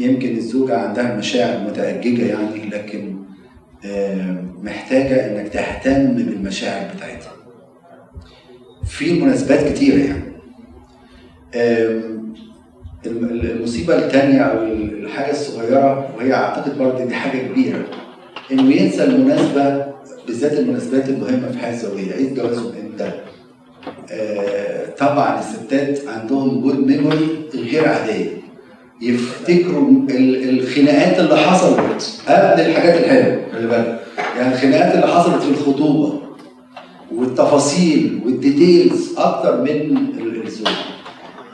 يمكن الزوجة عندها مشاعر متأججة يعني لكن محتاجة إنك تهتم بالمشاعر بتاعتها. في مناسبات كتيرة يعني. المصيبة التانية أو الحاجة الصغيرة وهي أعتقد برضه دي حاجة كبيرة إنه ينسى المناسبة بالذات المناسبات المهمة في الحياة الزوجية، عيد جوازهم إمتى؟ آه، طبعا الستات عندهم جود ميموري غير عادية يفتكروا ال- الخناقات اللي حصلت قبل الحاجات الحلوه خلي بالك. يعني الخناقات اللي حصلت في الخطوبة والتفاصيل والديتيلز أكتر من ال- الزوج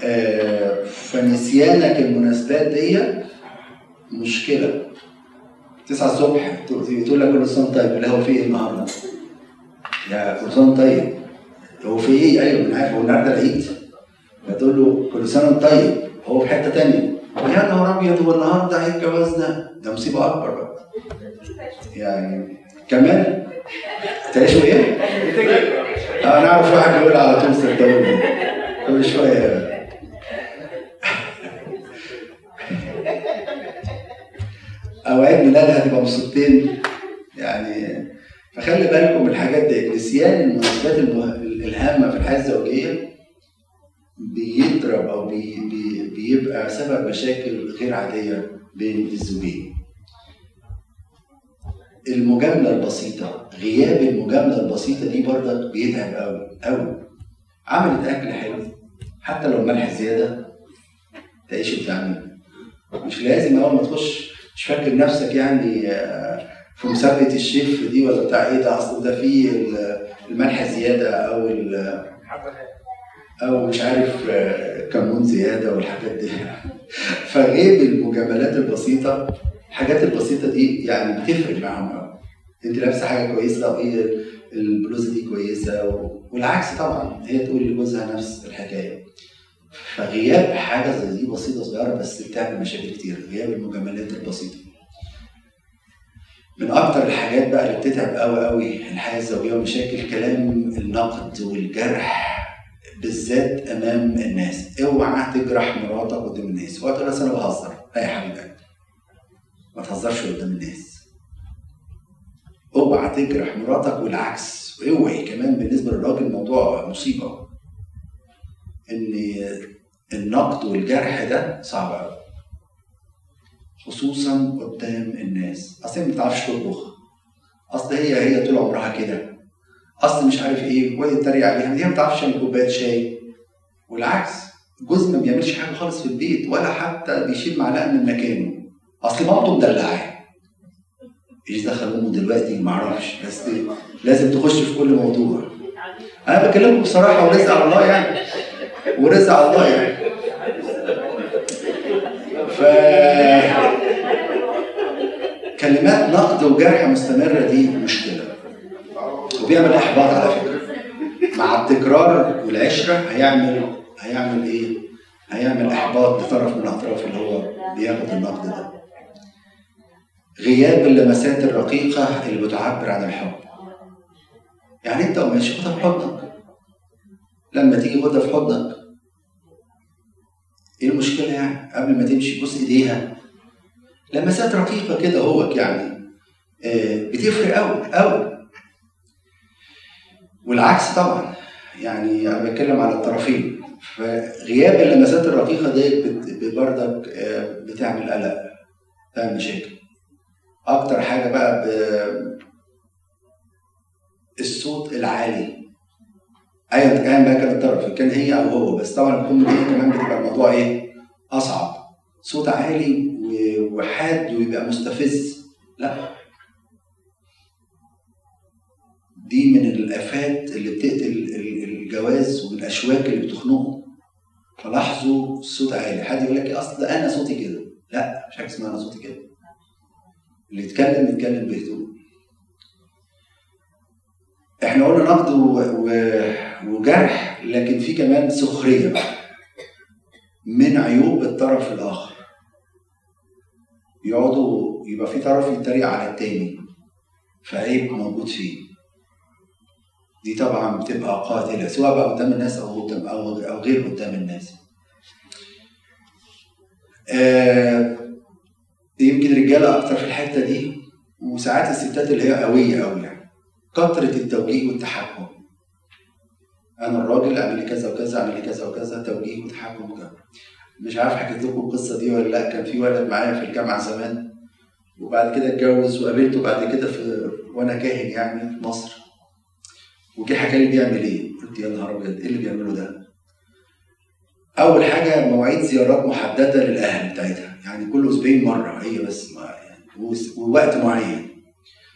آه، فنسيانك المناسبات دي مشكلة. 9 الصبح تقول لك كل سنه طيب اللي هو في إيه النهارده؟ يا كل سنه طيب. هو في إيه؟ أيوه أنا عارف. هو النهارده العيد. فتقول له كل سنة طيب. هو في حتة تانية. يا نهار أبيض هو النهارده عيد جوازنا ده مصيبة أكبر بقى. يعني كمان تعيشوا إيه؟ آه، أنا أعرف واحد بيقول على طول صدقوني. كل شوية. اوعاد ميلادها تبقى مصيبتين يعني فخلي بالكم من الحاجات دي نسيان المناسبات. الهامة في الحياة الزوجية بيضرب أو بي... بي... بيبقى سبب مشاكل غير عادية بين الزوجين. المجاملة البسيطة غياب المجاملة البسيطة دي برضك بيتعب قوي قوي عملت أكل حلو حتى لو ملح زيادة تعيش وتعمل مش لازم أول ما تخش مش فاكر نفسك يعني آه، في مسابقة الشيف دي ولا بتاع إيه ده أصل ده فيه ال- الملح زيادة أو أو مش عارف آه، كمون زيادة والحاجات دي. فغيب المجاملات البسيطة الحاجات البسيطة دي يعني بتفرق معاهم قوي أنت لابسة حاجة كويسة وايه البلوزة دي كويسة. والعكس طبعا هي تقول لجوزها نفس الحكاية. فغياب حاجة زي دي بسيطة صغيرة بس بتعمل مشاكل كتير غياب المجاملات البسيطة. من أكتر الحاجات بقى اللي بتتعب قوي قوي الحياة الزوجية ومشاكل كلام النقد والجرح. بالذات أمام الناس. اوعى تجرح مراتك قدام الناس. وقت بس أنا بهزر. لا يا حبيب قلبي ما تهزرش قدام الناس. اوعى تجرح مراتك والعكس. اوعي كمان بالنسبة للراجل الموضوع مصيبة. إن النقد والجرح ده صعب قوي خصوصا قدام الناس. أصل ما بتعرفش تطبخ. أصل هي هي طول عمرها كده. أصل مش عارف إيه وهي تتريق عليها. دي ما بتعرفش تعمل كوباية شاي. والعكس جوز ما بيعملش حاجة خالص في البيت ولا حتى بيشيل معلقة من مكانه. أصل مامته مدلعاه إيش دخل أمه دلوقتي؟ ما أعرفش. بس لازم تخش في كل موضوع. أنا بكلمكم بصراحة ورزق على الله يعني. ورزق على الله يعني. ف كلمات نقد وجرح مستمرة دي مشكلة. وبيعمل احباط على فكره مع التكرار والعشرة هيعمل هيعمل إيه؟ هيعمل إحباط لطرف من الأطراف اللي هو بياخد النقد ده. غياب اللمسات الرقيقة اللي بتعبر عن الحب. يعني أنت وماشي خدها في حضنك لما تيجي خدها في حضنك إيه المشكلة يعني؟ قبل ما تمشي بص إيديها. لمسات رقيقة كده هوك يعني آه، بتفرق قوي قوي والعكس طبعا. يعني أنا بتكلم على الطرفين. فغياب اللمسات الرقيقة دي بت- بردك آه، بتعمل قلق بتعمل مشاكل. أكتر حاجة بقى ب... الصوت العالي. ايا كان بقى كان الطرف. كان هي أو هو بس. طبعا الام دي كمان بتبقى الموضوع إيه؟ أصعب. صوت عالي وحاد ويبقى مستفز. لا. دي من الآفات اللي بتقتل ال- الجواز ومن الاشواك اللي بتخنقه. فلاحظوا الصوت عالي. حد يقول لك إيه أصل أنا صوتي كده؟ لا مش حاجة اسمها أنا صوتي كده. اللي يتكلم يتكلم بهدوء. إحنا قلنا نقد. وجرح لكن في كمان سخرية من عيوب الطرف الآخر. يقعدوا يبقى في طرف يتريق على التاني فعيب موجود فيه. دي طبعا بتبقى قاتلة سواء بقى قدام الناس أو قدام أو أو غير قدام الناس. آه أكتر في الحتة دي وساعات الستات اللي هي قوية قوي يعني. كثرة التوجيه والتحكم. أنا الراجل أعمل لي كذا وكذا أعمل لي كذا وكذا توجيه وتحكم وكذا. مش عارف حكيت لكم القصة دي ولا لأ كان في ولد معايا في الجامعة زمان وبعد كده اتجوز وقابلته بعد كده في وأنا كاهن يعني في مصر. وجه حكى لي بيعمل إيه؟ قلت يا نهار أبيض إيه اللي بيعمله ده؟ أول حاجة مواعيد زيارات محددة للأهل بتاعتها يعني كل أسبوعين مرة هي بس ما يعني ووقت معين.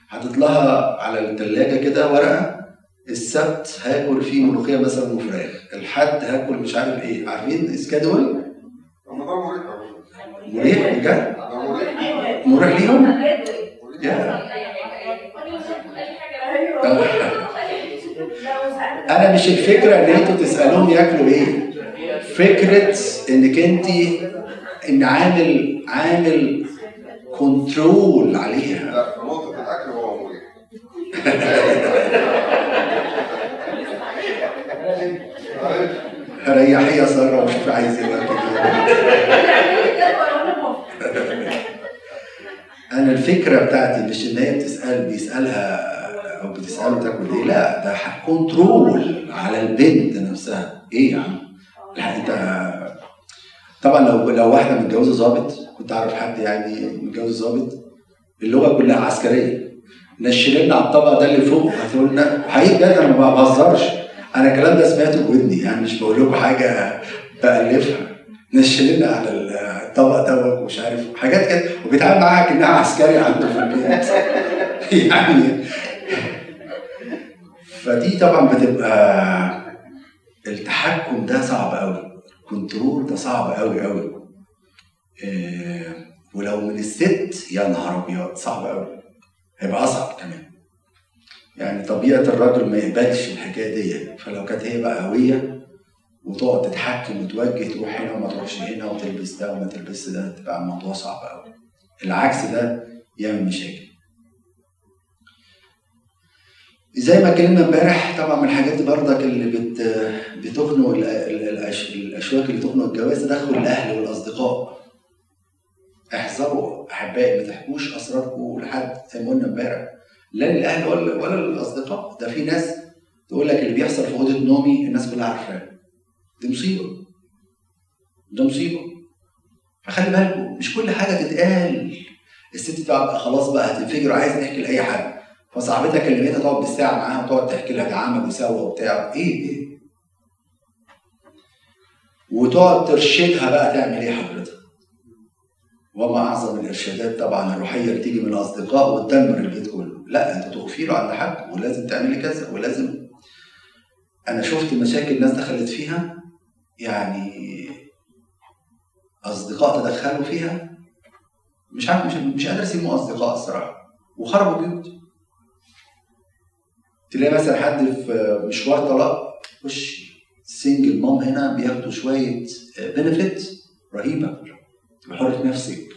حاطط لها على الثلاجه كده ورقة السبت هاكل فيه ملوخية مثلا وفراخ الحد هاكل مش عارف إيه عارفين اسكادول رمضان مريح مريح بجد؟ مريح. مريح ليهم؟ يا أنا مش الفكرة إن أنتوا تسألوهم ياكلوا إيه. فكرة إنك أنت إن عامل عامل كنترول عليها. لا في نقطة الأكل هو مريح ريحي يا سارة وشوف عايز. أنا الفكرة بتاعتي مش إن هي بتسأل بيسألها أو بتسأله تاكل إيه؟ لا ده كنترول على البنت نفسها. إيه يا عم؟ أنت طبعا لو لو واحدة متجوزة ظابط كنت أعرف حد يعني متجوز ظابط اللغة كلها عسكرية. نشل لنا على الطبق ده اللي فوق هتقول لنا حقيقي بجد أنا ما بهزرش. أنا الكلام ده سمعته بودني يعني مش بقول لكم حاجة بألفها. نشل لنا على الطبق دوت ومش عارف حاجات كده. وبيتعامل معاها كأنها عسكري عنده في البيت. يعني فدي طبعا بتبقى التحكم ده صعب قوي ال control ده صعب قوي قوي إيه ولو من الست يا نهار أبيض صعب قوي هيبقى أصعب كمان. يعني طبيعة الراجل ما يقبلش الحكاية دي. فلو كانت هي بقى قوية وتقعد تتحكم وتوجه تروح هنا وما تروحش هنا وتلبس ده وما تلبسش ده تبقى الموضوع صعب قوي العكس ده يعمل مشاكل. زي ما اتكلمنا امبارح طبعا من الحاجات برضك اللي بت بتخنق الاشواك اللي تخنق الجواز تدخل الأهل والأصدقاء. احذروا أحبائي ما تحكوش أسراركم لحد زي ما قلنا امبارح. لا للأهل ولا ولا للأصدقاء. ده في ناس تقول لك اللي بيحصل في أوضة نومي الناس كلها عارفاه. دي مصيبة. ده مصيبة. فخلي بالكم مش كل حاجة تتقال. الست تبقى خلاص بقى هتنفجر وعايز تحكي لأي حد. فصاحبتها كلمتها تقعد بالساعة معاها وتقعد تحكي ده عمل وسوى وبتاع إيه إيه؟ وتقعد ترشدها بقى تعمل إيه حضرتك؟ وما أعظم الإرشادات طبعا الروحيه اللي تيجي من الاصدقاء وتدمر البيت كله. لا أنت تغفي له عند حد ولازم تعملي كذا ولازم. أنا شفت مشاكل الناس دخلت فيها يعني أصدقاء تدخلوا فيها مش عارف مش مش قادر اسمه أصدقاء الصراحة وخربوا بيوت. تلاقي مثلا حد في مشوار طلاق خش سنجل مام هنا بياخدوا شوية بنفيت رهيبة. تبقى حرة نفسك.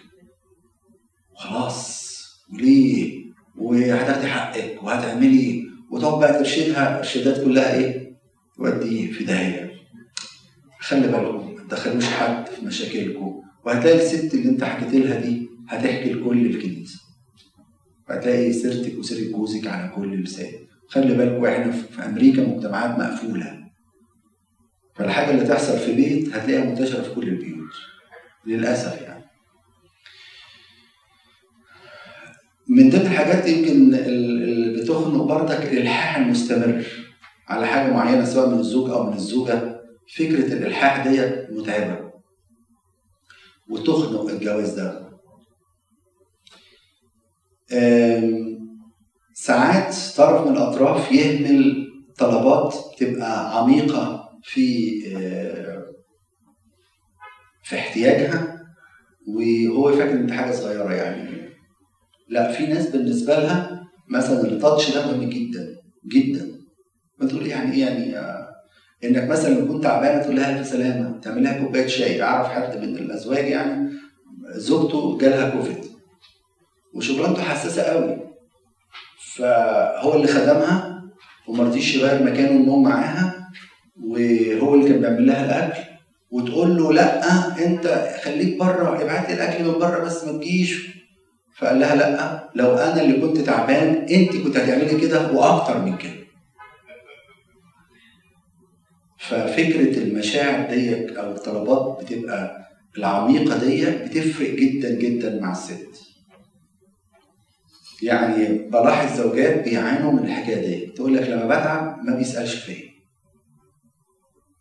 وخلاص وليه؟ وهتاخدي حقك وهتعملي. وتقعد بقى ترشدها ارشادات كلها إيه؟ تودي في داهية. خلي بالكم ما تدخلوش حد في مشاكلكم. وهتلاقي الست اللي انت حكيت لها دي هتحكي لكل الكنيسة. وهتلاقي سيرتك وسيرة جوزك على كل لسان خلي بالكم إحنا في أمريكا مجتمعات مقفولة. فالحاجة اللي تحصل في بيت هتلاقيها منتشرة في كل البيوت. للأسف يعني. من ضمن الحاجات يمكن اللي بتخنق برضك الإلحاح المستمر على حاجة معينة سواء من الزوج أو من الزوجة فكرة الإلحاح ديت متعبة. وتخنق الجواز ده. ساعات طرف من الأطراف يهمل طلبات تبقى عميقة في آه، في احتياجها وهو فاكر إن دي حاجة صغيرة يعني. لا في ناس بالنسبة لها مثلا التاتش ده مهم جدا جدا. بتقول يعني إيه يعني آه، إنك مثلا لو كنت تعبانه تقول لها ألف سلامة تعمل لها كوباية شاي أعرف حد من الأزواج يعني زوجته جالها كوفيد وشغلانته حساسة قوي. فهو اللي خدمها وما رضيش يغير مكانه النوم معاها وهو اللي كان بيعمل لها الأكل. وتقول له لأ أنت خليك بره ابعت لي الأكل من بره بس ما تجيش. فقال لها لأ لو أنا اللي كنت تعبان أنت كنت هتعملي كده وأكتر من كده. ففكرة المشاعر ديت أو الطلبات بتبقى العميقة ديت بتفرق جدا جدا مع الست. يعني بلاحظ زوجات بيعانوا من الحكاية دي. تقول لك لما بتعب ما بيسألش فيا.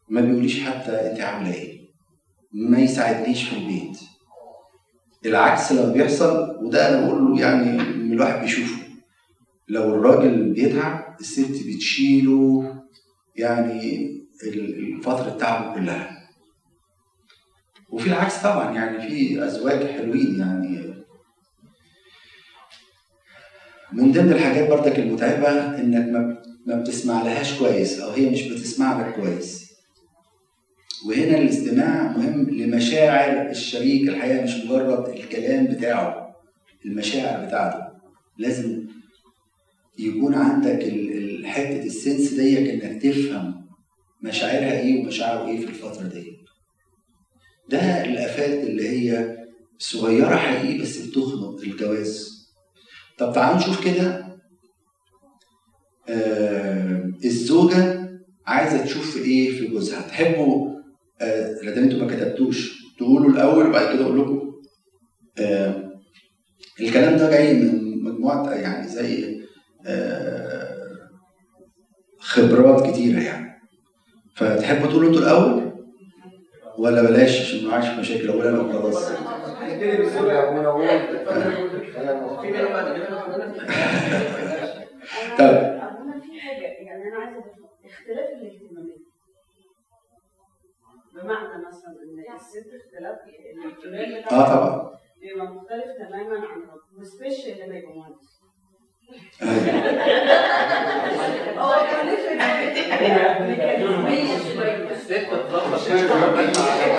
ما بيقوليش حتى انت عاملة إيه. ما يساعدنيش في البيت. العكس لما بيحصل وده أنا بقول له يعني الواحد بيشوفه. لو الراجل بيتعب الست بتشيله يعني ال- فترة تعبه كلها. وفي العكس طبعا يعني في أزواج حلوين يعني من ضمن الحاجات برضك المتعبة إنك ما بتسمع لهاش كويس أو هي مش بتسمع لك كويس. وهنا الاستماع مهم لمشاعر الشريك الحقيقة مش مجرد الكلام بتاعه المشاعر بتاعته. لازم يكون عندك حتة السنس ديك إنك تفهم مشاعرها إيه ومشاعره إيه في الفترة دي. ده الأفات اللي هي صغيرة حقيقي بس بتخنق الجواز. طب تعالوا نشوف كده. آه الزوجة عايزة تشوف إيه في جوزها. تحبوا آه لازم أنتوا ما كتبتوش. تقولوا الأول وبعد كده أقول لكم. آه الكلام ده جاي من مجموعة يعني زي آه خبرات كتيرة يعني. فتحبوا تقولوا أنتوا الأول؟ ولا بلاش عشان ما عادش مشاكل. أقول أنا وخلاص طب أنا في حاجة يعني أنا عايزة اختلاف الاهتمامات بمعنى مثلا إن الست اختلاف الاهتمام آه طبعا بيبقى مختلف تماما عن الراجل وسبيشال لما يبقى مهندس. هو كان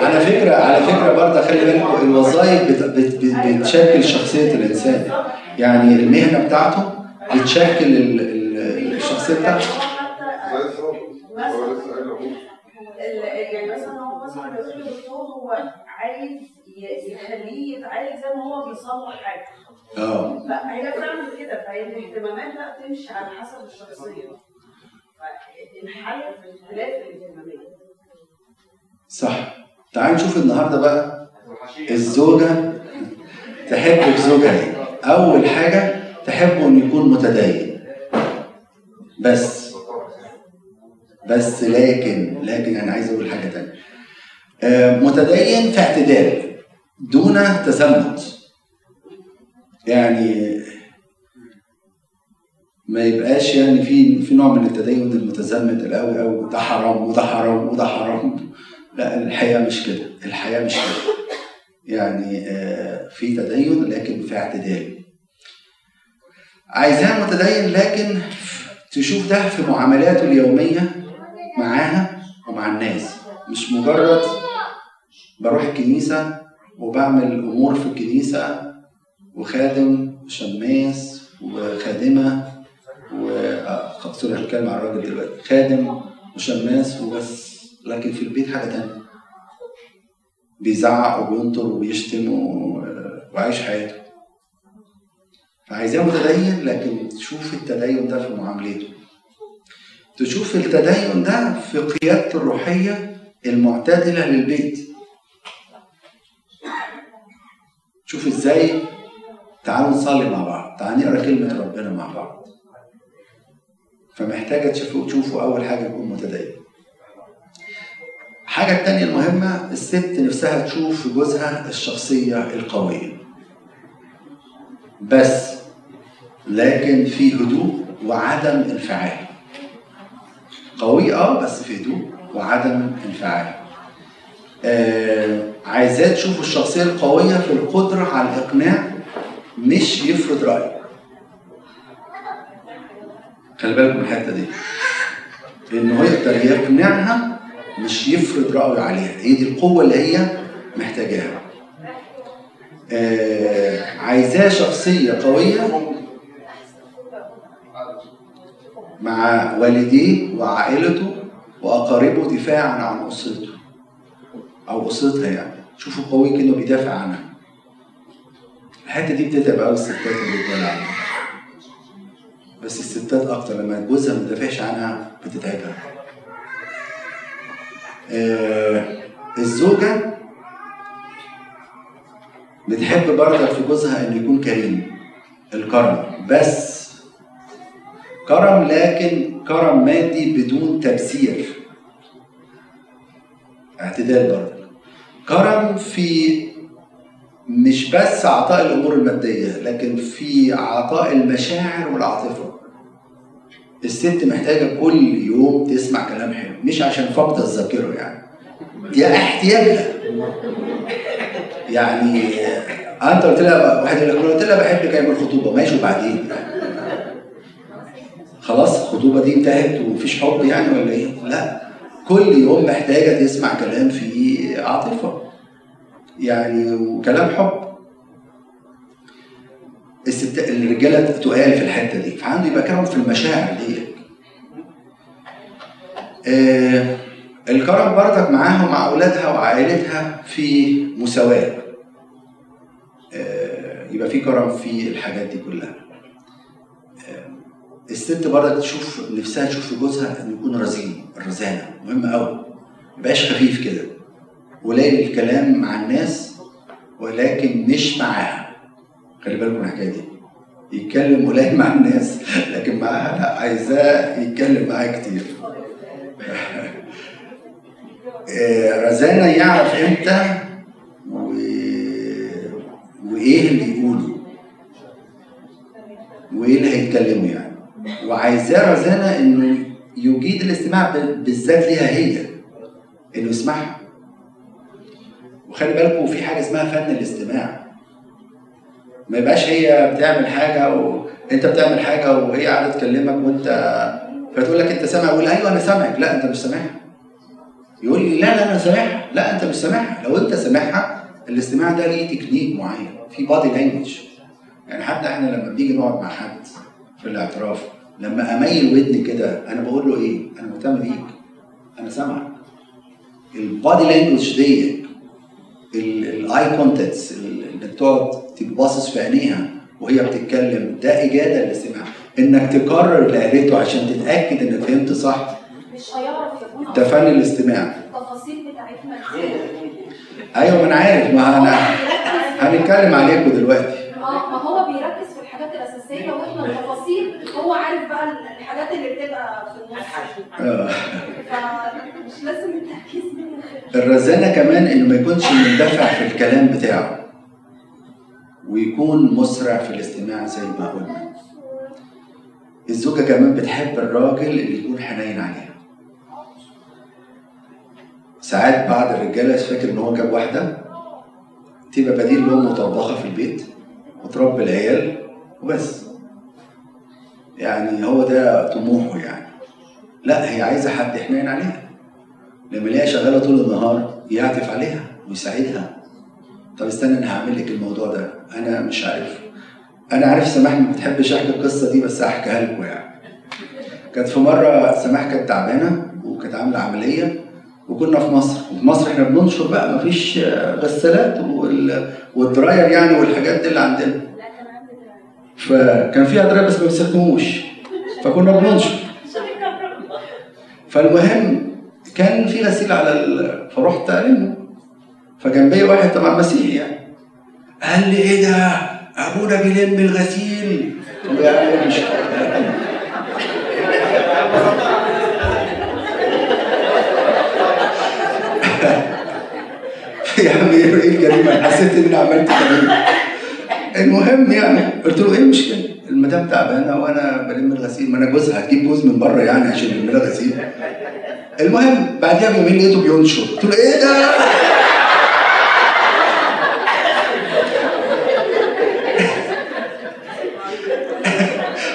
على فكرة على فكرة برضه خلي بالكم الوظائف بت- بت- بت- بتشكل شخصية الإنسان. يعني المهنة بتاعته بتشكل ال- ال- الشخصية بتاعته. يعني مثلا هو مثلا هو عايز يخليه يتعالج زي ما هو بيصلح حاجة. آه. فهي بتعمل كده. فهي الاهتمامات بقى تمشي على حسب الشخصية. فالحل في اختلاف الاهتمامات صح. تعال نشوف النهارده بقى الزوجة تحب في زوجها إيه. أول حاجة تحبه انه يكون متدين. بس. بس لكن لكن أنا عايز أقول حاجة تانية. آه، متدين في اعتدال. دون تزمت يعني ما يبقاش يعني في في نوع من التدين المتزمت القوي أو ده حرام وده حرام وده حرام. لا الحياة مش كده. الحياة مش كده. يعني آه، في تدين لكن في اعتدال. عايزاه متدين لكن تشوف ده في معاملاته اليومية معاها ومع الناس. مش مجرد بروح الكنيسة وبعمل أمور في الكنيسة وخادم وشماس وخادمة و آه، سوري هتكلم عن الراجل دلوقتي. خادم وشماس وبس. لكن في البيت حاجة تانية. بيزعق وبينطر وبيشتم وعايش حياته. فعايزاه متدين لكن تشوف التدين ده في معاملته. تشوف التدين ده في قيادته الروحية المعتدلة للبيت. شوف إزاي تعالوا نصلي مع بعض تعالوا نقرأ كلمة ربنا مع بعض. فمحتاجة تشوفوا تشوفوا أول حاجة يكون متدين. الحاجة التانية المهمة الست نفسها تشوف في جوزها الشخصية القوية. بس لكن في هدوء وعدم انفعال. قوي آه بس في هدوء وعدم انفعال. آه عايزاه تشوف الشخصية القوية في القدرة على الإقناع مش يفرض رأيه. خلي بالك من الحتة دي. إنه يقدر يقنعها مش يفرض رأيه عليها. هي دي القوة اللي هي محتاجاها. آه عايزاه شخصية قوية مع والديه وعائلته وأقاربه دفاعا عن أسرته أو أسرتها يعني. شوفوا قوي كأنه بيدافع عنها. الحتة دي بتتعب قوي الستات فكرة. بس الستات أكتر لما جوزها ما يدافعش عنها بتتعبها. آه الزوجة بتحب برضك في جوزها انه يكون كريم الكرم. بس كرم لكن كرم مادي بدون تبذير. اعتدال برضه. كرم في مش بس عطاء الأمور المادية لكن في عطاء المشاعر والعاطفة. الست محتاجة كل يوم تسمع كلام حلو مش عشان فقد الذاكرة يعني. دي احتياجها يعني انت قلت لها واحد يقول لك قلت لها بحبك أيام الخطوبة. ماشي وبعدين؟ خلاص الخطوبة دي انتهت ومفيش حب يعني ولا إيه؟ لا. كل يوم محتاجة تسمع كلام فيه عاطفة. يعني وكلام حب. الست الرجالة تقال في الحتة دي فعنده يبقى كرم في المشاعر دي. آه الكرم برضك معاها ومع أولادها وعائلتها في مساواة. آه يبقى في كرم في الحاجات دي كلها. آه الست برضك تشوف نفسها تشوف في جوزها إنه يكون رزين الرزانة مهم قوي ما يبقاش خفيف كده. قليل الكلام مع الناس ولكن مش معاها. خلي بالكم الحكاية دي. يتكلم قليل مع الناس لكن معاها لا عايزاه يتكلم معاها كتير. آه، رزانة يعرف إمتى و... وإيه اللي يقوله. وإيه اللي هيتكلمه يعني. وعايزاه رزانة إنه يجيد الاستماع بالذات ليها هي. إنه يسمعها. وخلي بالكم في حاجة اسمها فن الاستماع. ما يبقاش هي بتعمل حاجة وانت بتعمل حاجة وهي قاعدة تكلمك وانت فتقول لك انت سامع؟ يقول أيوه أنا سامعك. لا أنت مش سامعها. يقول لي لا لا أنا سامعها. لا أنت مش سامعها. لو أنت سامعها الاستماع ده ليه تكنيك معين في body language يعني حتى إحنا لما بنيجي نقعد مع حد في الاعتراف لما أميل ودني كده أنا بقول له إيه؟ أنا مهتم بيك. أنا سامعك. ال body language دي ال eye contacts إنك تقعد تباصص في عينيها وهي بتتكلم ده اجاده للاستماع إنك تكرر اللي قالته عشان تتأكد إنك فهمت صح. مش هيعرف يكون ده فن الاستماع. التفاصيل بتاعتنا أيوه ما أنا عارف. ما أنا هنتكلم عليكم دلوقتي. آه ما هو بيركز في الحاجات الأساسية وإحنا التفاصيل. هو عارف بقى الحاجات اللي بتبقى في النص. آه. فمش لازم التركيز منه. الرزانة كمان إنه ما يكونش مندفع في الكلام بتاعه. ويكون مسرع في الاستماع زي ما قلنا. الزوجة كمان بتحب الراجل اللي يكون حنين عليها. ساعات بعض الرجالة فاكر إن هو جاب واحدة تبقى بديل لام مطبخة في البيت وتربي العيال وبس. يعني هو ده طموحه يعني. لا هي عايزة حد حنين عليها. لما يلاقيها شغالة طول النهار يعطف عليها ويساعدها. طب استنى أنا هعمل لك الموضوع ده. أنا مش عارف. أنا عارف سماح ما بتحبش أحكي القصة دي بس هحكيها لكم يعني. كانت في مرة سماح كانت تعبانة وكانت عاملة عملية وكنا في مصر. وفي مصر إحنا بننشر بقى مفيش غسالات وال- والدراير يعني والحاجات دي اللي عندنا. فكان فيها دراير بس ما بيستخدموش فكنا بننشر. فالمهم كان في غسيل على ال... فرحت ألمه. فجنبي واحد طبعا مسيحي يعني. قال لي إيه ده؟ ابونا بيلم الغسيل. يا مش عم إيه إيه الجريمة؟ حسيت ان أنا عملت جريمة. المهم يعني قلت له إيه المشكلة؟ المدام تعبانة وأنا بلم الغسيل. ما أنا جوزها هتجيب جوز من بره يعني عشان يلم لها غسيل. المهم بعدها بيومين لقيته بينشر. قلت له إيه ده؟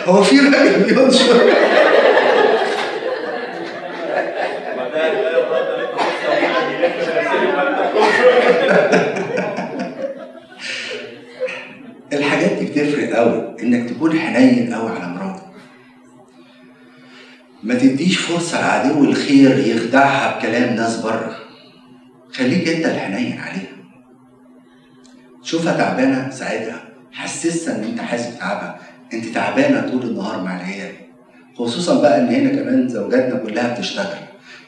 هو في راجل بينشر الحاجات دي بتفرق قوي إنك تكون حنين قوي على مراتك ما تديش فرصة لعدو الخير يخدعها بكلام ناس بره. خليك أنت الحنين عليها. تشوفها تعبانة ساعدها حسسها إن أنت حاسس بتعبها انت تعبانة طول النهار مع العيال. خصوصا بقى إن هنا كمان زوجاتنا كلها بتشتغل.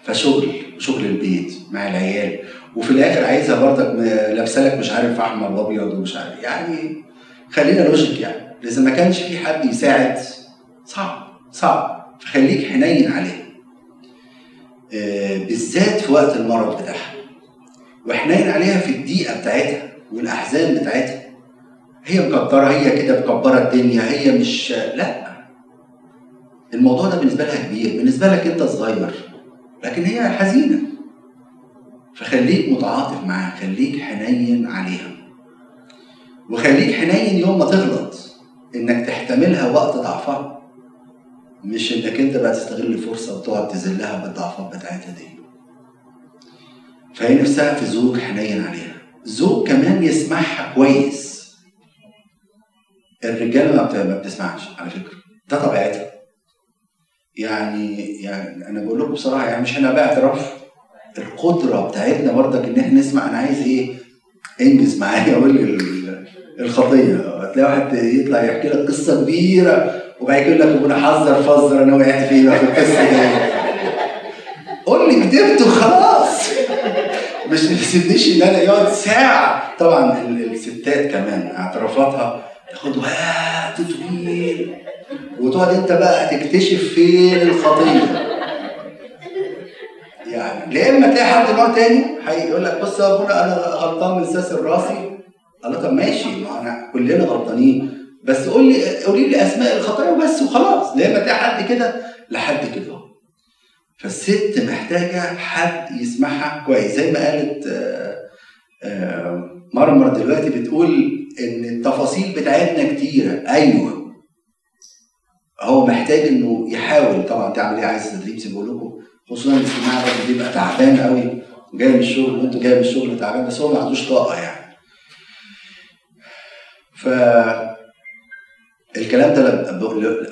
فشغل شغل البيت مع العيال. وفي الآخر عايزها برضك لابسة لك مش عارف أحمر وابيض ومش عارف. يعني خلينا لوجيك يعني. إذا ما كانش في حد يساعد صعب صعب. فخليك حنين عليها آه، بالذات في وقت المرض بتاعها وحنين عليها في الضيقه بتاعتها والأحزان بتاعتها. هي مكبرة هي كده مكبرة الدنيا هي مش لا. الموضوع ده بالنسبة لها كبير بالنسبة لك انت صغير لكن هي حزينة. فخليك متعاطف معاها خليك حنين عليها. وخليك حنين يوم ما تغلط انك تحتملها وقت ضعفها. مش انك انت بقى تستغل الفرصة وتقعد تذلها بالضعفات بتاعتها دي. فهي نفسها في زوج حنين عليها. زوج كمان يسمعها كويس. الرجاله ما بت- ما بتسمعش على فكرة. ده طبيعتها. يعني يعني أنا بقول لكم بصراحة يعني مش أنا بقى اعتراف القدرة بتاعتنا برضك إن إحنا نسمع. أنا عايز إيه؟ إنجز معايا أقول ال- الخطية. هتلاقي واحد يطلع يحكي لك قصة كبيرة وبعد كده يقول لك أبونا حذر فذر أنا وقعت فين في القصة دي. قول لي كدبت وخلاص. مش ما تسيبنيش إن أنا يقعد ساعة. طبعا ال- الستات كمان اعترافاتها تاخد وقت طويل. وتقعد انت بقى تكتشف فين الخطيه يعني لا إما تلاقي حد نوع تاني هيقول لك بص يا ابونا أنا غلطان من ساسر راسي له طب ماشي ما أنا كلنا غلطانين. بس قول لي قولي لي أسماء الخطايا وبس وخلاص. لا إما تلاقي حد كده لحد كده. فالست محتاجة حد يسمعها كويس. زي ما قالت آه، آه، مرمر دلوقتي بتقول إن التفاصيل بتاعتنا كتيرة. أيوه. هو محتاج إنه يحاول طبعا تعمل إيه عايز تدريب زي بقول لكم. خصوصا الاجتماع ده بيبقى تعبان قوي وجاي من الشغل وانتوا جاي من الشغل تعبان بس هو ما عندوش طاقة يعني. ف الكلام ده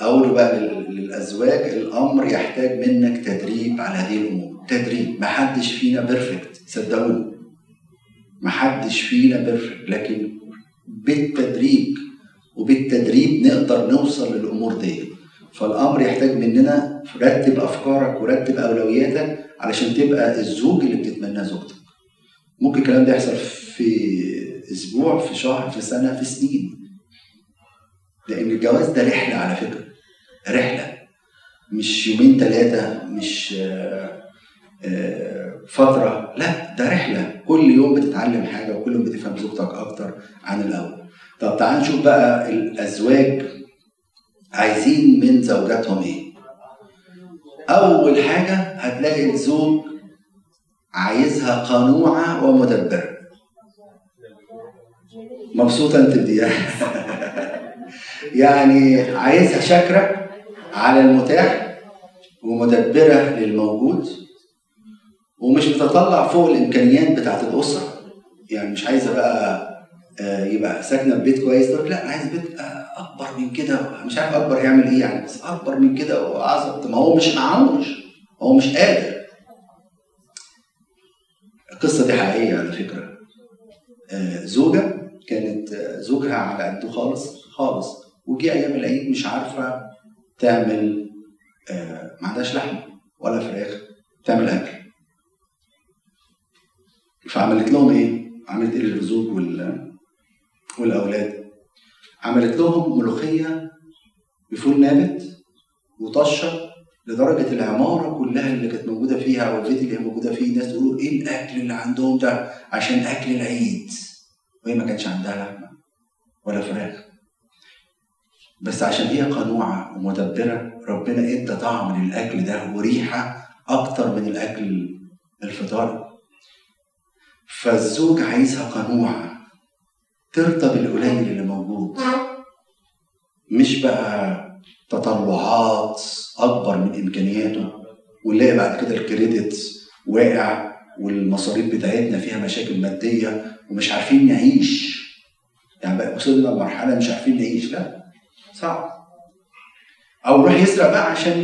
اقوله بقى لل- للأزواج الأمر يحتاج منك تدريب على هذه الأمور. تدريب. ما حدش فينا perfect صدقوني. ما حدش فينا perfect لكن بالتدريج وبالتدريب نقدر نوصل للأمور دي. فالأمر يحتاج مننا رتب أفكارك ورتب أولوياتك علشان تبقى الزوج اللي بتتمناه زوجتك. ممكن الكلام ده يحصل في أسبوع في شهر في سنة في سنين. لأن الجواز ده رحلة على فكرة. رحلة. مش يومين ثلاثة مش آه، آه، فترة. لا ده رحلة. كل يوم بتتعلم حاجة وكل يوم بتفهم زوجتك أكتر عن الأول. طب تعال نشوف بقى الأزواج عايزين من زوجاتهم إيه. أول حاجة هتلاقي الزوج عايزها قنوعة ومدبرة. مبسوطة أنت بدي يعني عايزها شاكرة على المتاح ومدبرة للموجود. ومش بتطلع فوق الإمكانيات بتاعت الأسرة. يعني مش عايزة بقى آه، يبقى ساكنة في بيت كويس. طب لا عايز بيت آه، أكبر من كده. مش عارف أكبر يعمل إيه يعني بس أكبر من كده واعظم ما هو مش معهوش هو مش قادر. القصة دي حقيقية على فكرة. آه، زوجة كانت زوجها على قده خالص خالص. وجي أيام العيد مش عارفة تعمل ما عندهاش لحمه ولا فراخ تعمل أكل. فعملت لهم إيه؟ عملت إيه للزوج وال والأولاد؟ عملت لهم ملوخية بفول نابت وطشة لدرجة العمارة كلها اللي كانت موجودة فيها أو البيت اللي هي موجودة فيه ناس تقول إيه الأكل اللي عندهم ده عشان أكل العيد وهي ما كانش عندها لحمة ولا فراخ بس عشان هي قنوعة ومدبرة ربنا إدى طعم للأكل ده وريحة أكتر من الأكل الفطار فالزوج عايزها قنوعه ترضى بالقليل اللي موجود. مش بقى تطلعات أكبر من إمكانياته ونلاقي بعد كده الكريدت واقع والمصاريف بتاعتنا فيها مشاكل مادية ومش عارفين نعيش. يعني بقى وصلنا لمرحلة مش عارفين نعيش. لا صعب. أو يروح يسرق بقى عشان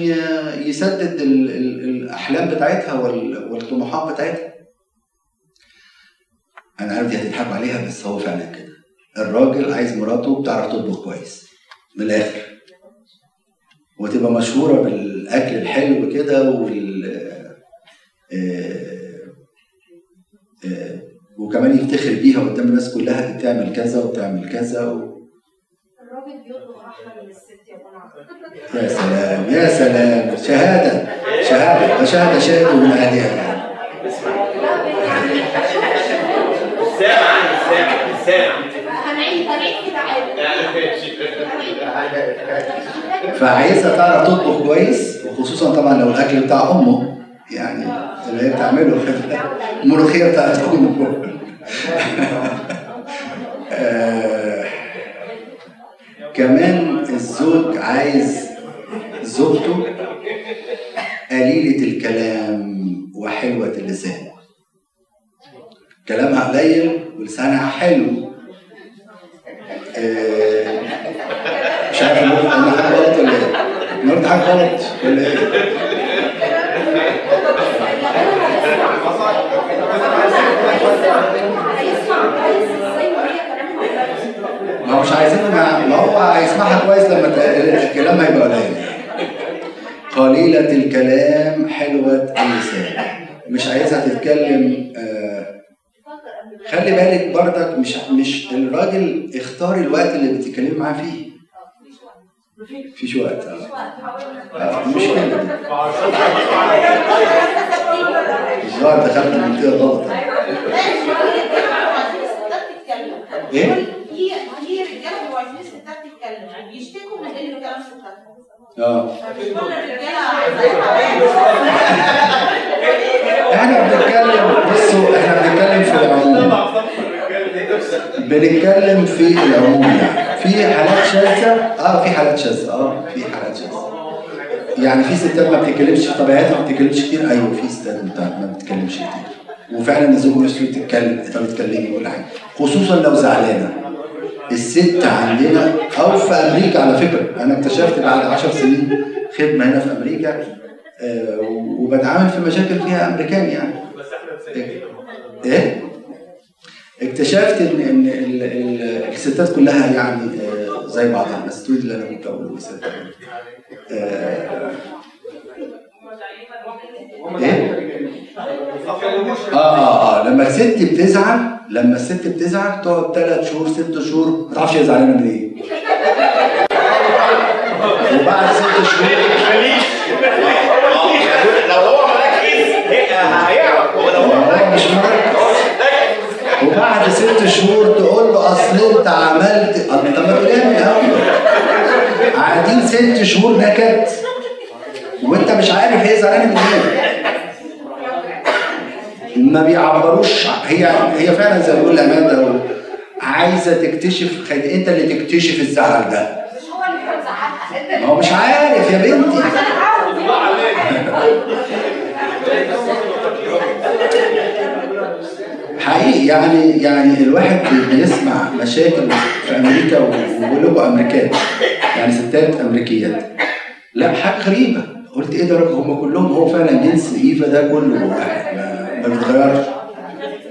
يسدد ال- ال- الأحلام بتاعتها وال- والطموحات بتاعتها. أنا عارف دي هتضحكوا عليها بس هو فعلا كده. الراجل عايز مراته بتعرف تطبخ كويس. من الآخر. وتبقى مشهورة بالأكل الحلو كده وال آه، آه، وكمان يفتخر بيها قدام الناس كلها دي بتعمل كذا وبتعمل كذا و... الراجل بيطلب أحلى من الست يا يا سلام يا سلام. شهادة شهادة ده شهادة شهاده من أهلها. السامع عن السامع السامع. تعرف تطبخ كويس وخصوصا طبعا لو الأكل بتاع أمه. يعني اللي هي بتعمله. الملوخيه بتاعت أمه. آه، كمان الزوج عايز زوجته قليلة الكلام وحلوة اللسان. كلامها قليل ولسانها حلو آه، مش عارف أنا حاجة غلط ولا إيه؟ النهارده حاجة غلط ولا إيه؟ ما هو مش عايزينه ما هو هيسمعها كويس لما الكلام هيبقى قليل. قليلة الكلام حلوة اللسان. مش عايزها تتكلم آه، خلي بالك برضك مش مش الراجل اختار الوقت اللي بتتكلمي معاه فيه. مفيش وقت. آه. آه، مش الظاهر دخلت المنطقة غلط. إيه؟ في في رجاله بيبقوا عايزين الستات تتكلم بيشتكوا من قله كلام آه. الرجاله إحنا بنتكلم بصوا إحنا بنتكلم بنتكلم في العموم. يعني في حالات شاذة؟ آه في حالات شاذة. آه في حالات شاذة. يعني في ستات ما بتتكلمش طبيعتها ما بتتكلمش كتير. أيوه في ستات ما بتتكلمش كتير. وفعلا الزوج نفسه تتكلم طب تتكلمي ولا حاجة. خصوصا لو زعلانة. الست عندنا أو في أمريكا على فكرة. أنا اكتشفت بعد 10 سنين خدمة هنا في أمريكا آه، وبتعامل في مشاكل فيها أمريكان يعني. إيه؟ اكتشفت ان إن ال- ال- الستات كلها يعني آه، زي بعضها بس تقول اللي أنا كنت اقوله بس آه، إيه؟ آه آه آه لما الست بتزعل لما الست بتزعل تقعد ثلاث شهور ست شهور ما تعرفش هي زعلانة من إيه. وبعد ست شهور لو هو هي- هيعرف. هو لو هو هو مش مركز وبعد ست شهور تقول له أصل أنت عملت طب ما تقولها من الأول قاعدين ست شهور نكد. وأنت مش عارف هي زعلانة من إيه ما بيعبروش. هي هي فعلا زي ما بيقول أمانة عايزة تكتشف خد أنت اللي تكتشف الزعل ده. مش هو اللي كان زعلها انت هو مش عارف يا بنتي. حقيقي يعني يعني الواحد بيسمع مشاكل في أمريكا وبيقول لكم امريكان يعني ستات أمريكيات. لا حاجة غريبة. قلت إيه ده هم كلهم هو فعلا جنس إيفا ده كله واحد ما, بيتغيرش.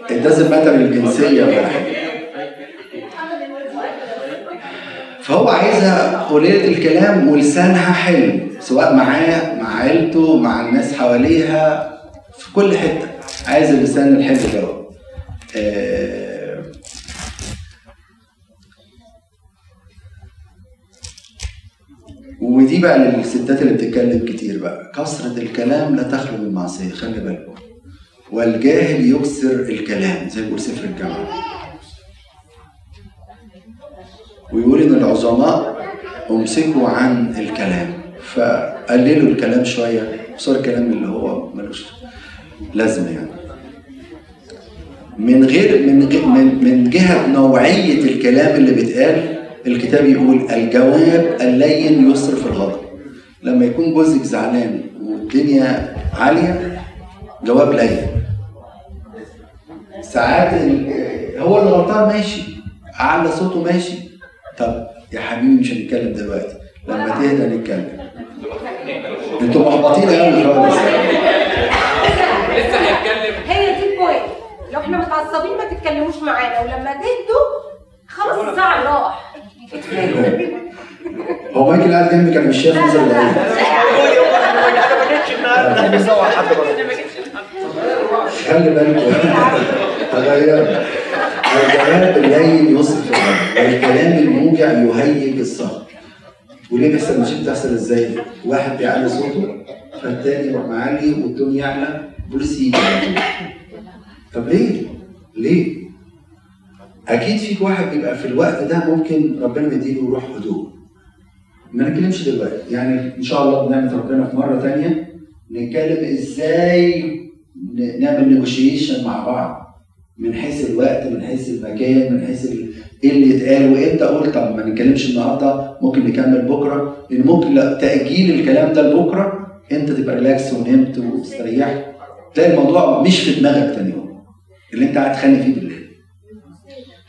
Doesn't matter الجنسيه ولا حاجة. فهو عايزها قليلة الكلام ولسانها حلو سواء معاه مع عيلته مع الناس حواليها في كل حتة. عايز اللسان الحلو ده. آه، ودي بقى للستات اللي بتتكلم كتير بقى. كثرة الكلام لا تخلو من معصية. خلي بالكم. والجاهل يكسر الكلام زي بيقول سفر الجامعة ويقول إن العظماء أمسكوا عن الكلام. فقللوا الكلام شوية. صار الكلام اللي هو ملوش لازمة يعني. من غير من من, من جهة نوعية الكلام اللي بيتقال الكتاب يقول الجواب اللين يصرف الغضب. لما يكون جوزك زعلان والدنيا عالية جواب لين. ساعات هو اللي غلطان ماشي أعلى صوته ماشي. طب يا حبيبي مش هنتكلم دلوقتي لما تهدى نتكلم. أنتوا محبطين قوي خالص لسه هيتكلم هي دي البوينت لو إحنا متعصبين ما تتكلموش معانا. ولما تهدوا خلاص الزعل راح. هو مايكل قاعد جنبي كان مش شايف نظر العين. أنا ما جيتش النهارده بيصور حد أنا ما جيتش النهارده خلي بالكم تغير الجواب اللين يوصف الغضب والكلام الموجع يهيج الصخر وليه بيحصل مش بتحصل إزاي؟ واحد بيعلي صوته فالتاني يروح معلي والتاني يعلى بوليس يجي. طب ليه؟ ليه؟ أكيد فيك واحد بيبقى في الوقت ده ممكن ربنا يديله روح هدوء. ما نتكلمش دلوقتي. يعني إن شاء الله بنعمة ربنا في مرة تانية نتكلم إزاي نعمل نيجوشيشن مع بعض. من حيث الوقت من حيث المكان من حيث إيه اللي يتقال وإمتى أقول طب ما نتكلمش النهارده ممكن نكمل بكرة. لأن ممكن لا تأجيل الكلام ده لبكرة أنت تبقى relax ونمت واستريحت. تلاقي الموضوع مش في دماغك تاني يوم. اللي انت قاعد تخلي فيه بالليل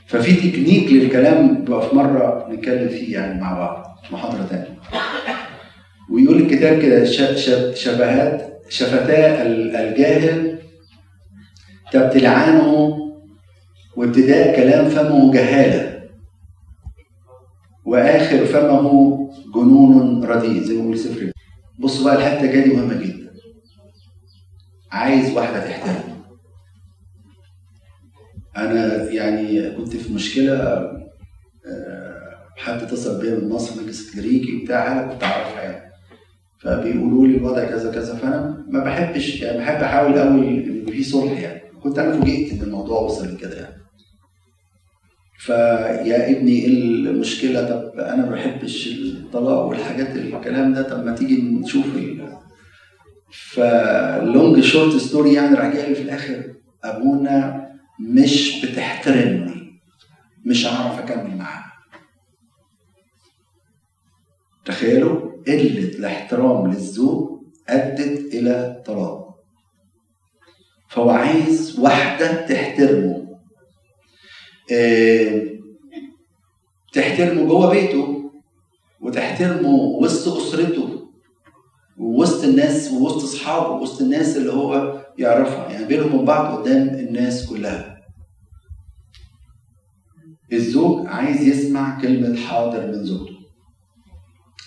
ففي تكنيك للكلام بقى في مرة نتكلم فيه يعني مع بعض في محاضرة تانية. ويقول الكتاب كده شبهات شفتا ال- الجاهل تبتلعانه وابتداء كلام فمه جهالة وآخر فمه جنون رديء. زي ما بيقول سفر بصوا بقى الحتة دي مهمة جدا. عايز واحدة تحترم. أنا يعني كنت في مشكلة آه، حد اتصل بيا من مصر من اسكندريكي بتاع أنا كنت اعرفها يعني فبيقولوا لي الوضع كذا كذا فأنا ما بحبش يعني بحب أحاول قوي إن في صلح يعني. كنت أنا فوجئت إن الموضوع وصل لكده يعني. فيا ابني إيه المشكلة؟ طب أنا ما بحبش الطلاق والحاجات الكلام ده طب ما تيجي نشوف ال... ف long short story يعني راح جاي في الآخر أبونا مش بتحترمني. مش هعرف أكمل معاها. تخيلوا قلة الاحترام للزوج أدت إلى طلاق. فهو عايز واحدة تحترمه. آه، تحترمه جوه بيته وتحترمه وسط أسرته. ووسط الناس ووسط أصحابه ووسط الناس اللي هو يعرفها. يعني بينهم وبين بعض قدام الناس كلها. الزوج عايز يسمع كلمة حاضر من زوجته.